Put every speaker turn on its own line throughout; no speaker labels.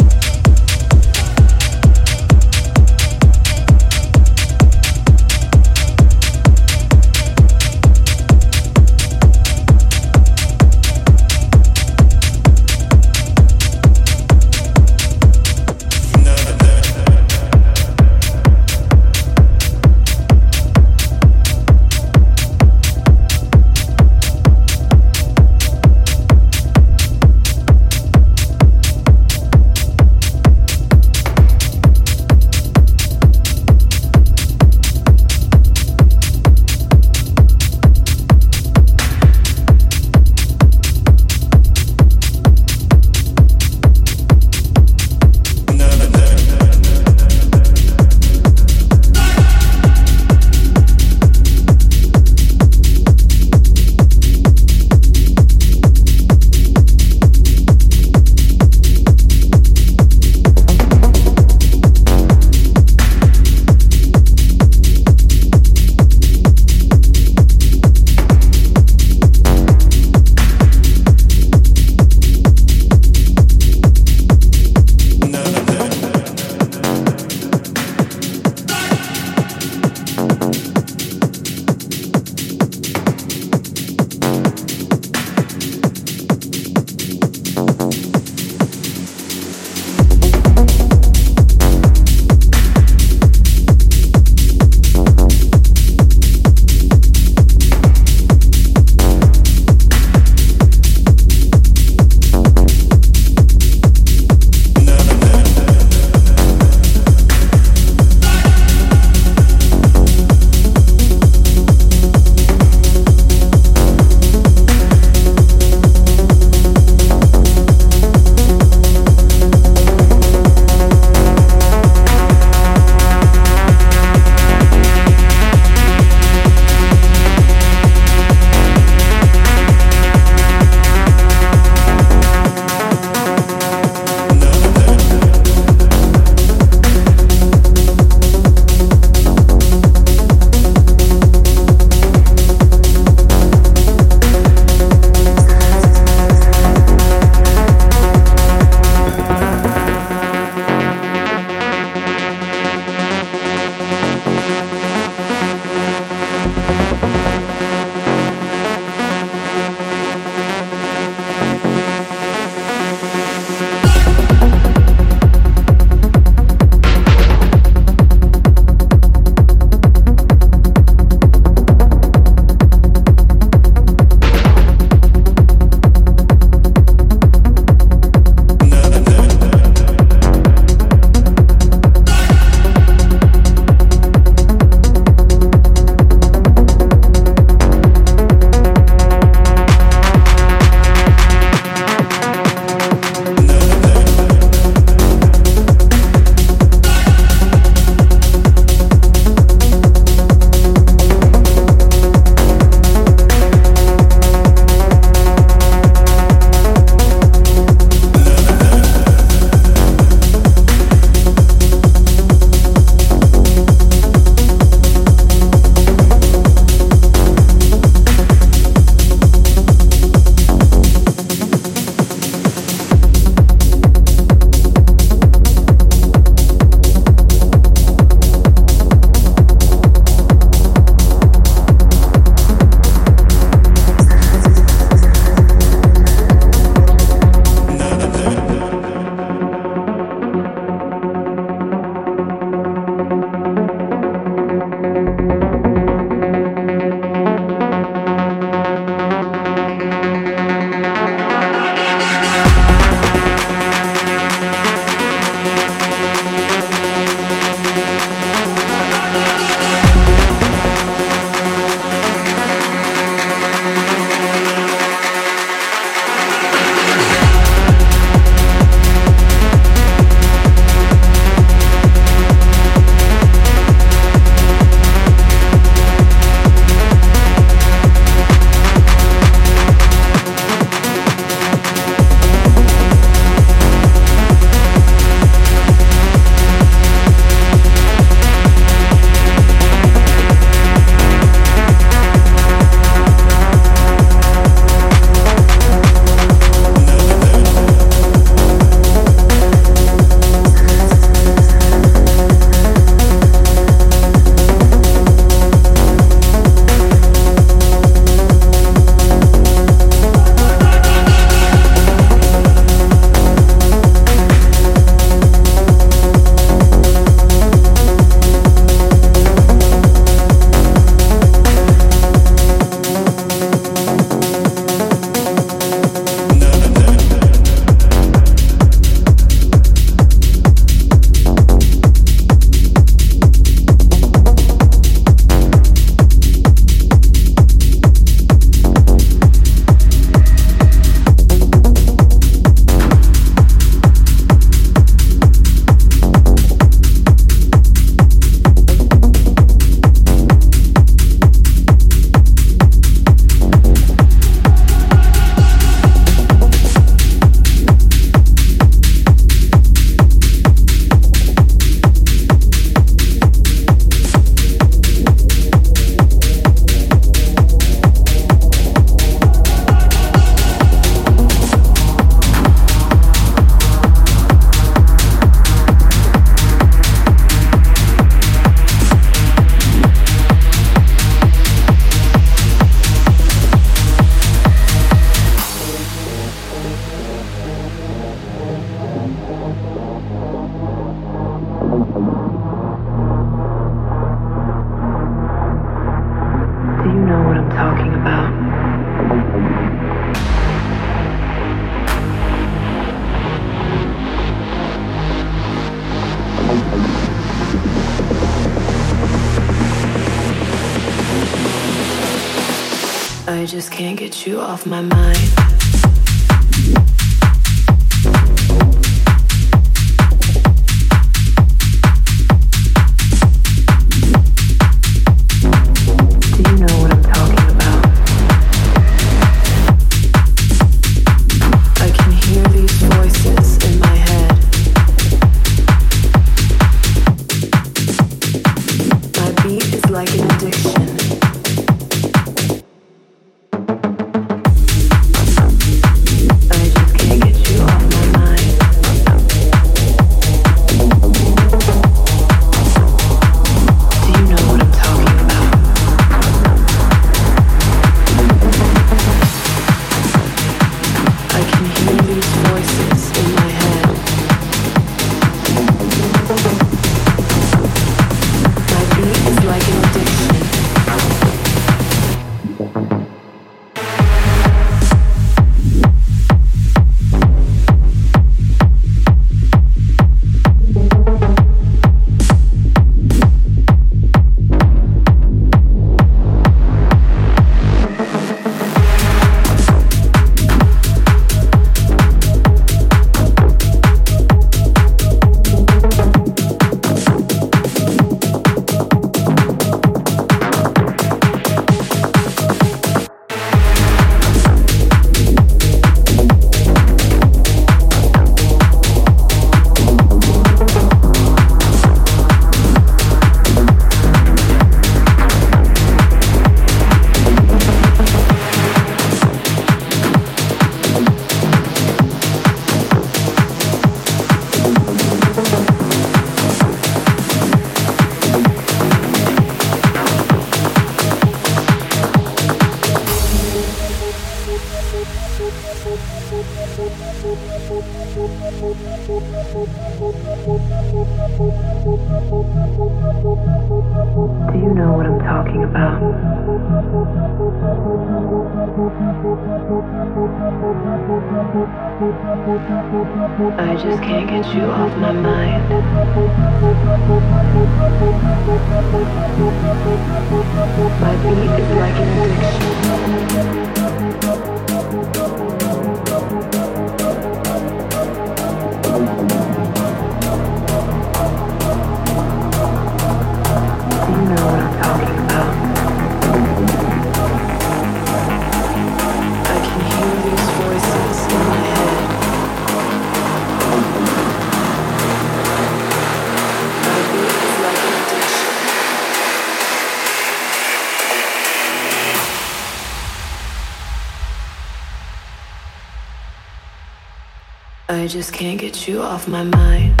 I just can't get you off my mind.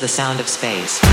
the sound of space.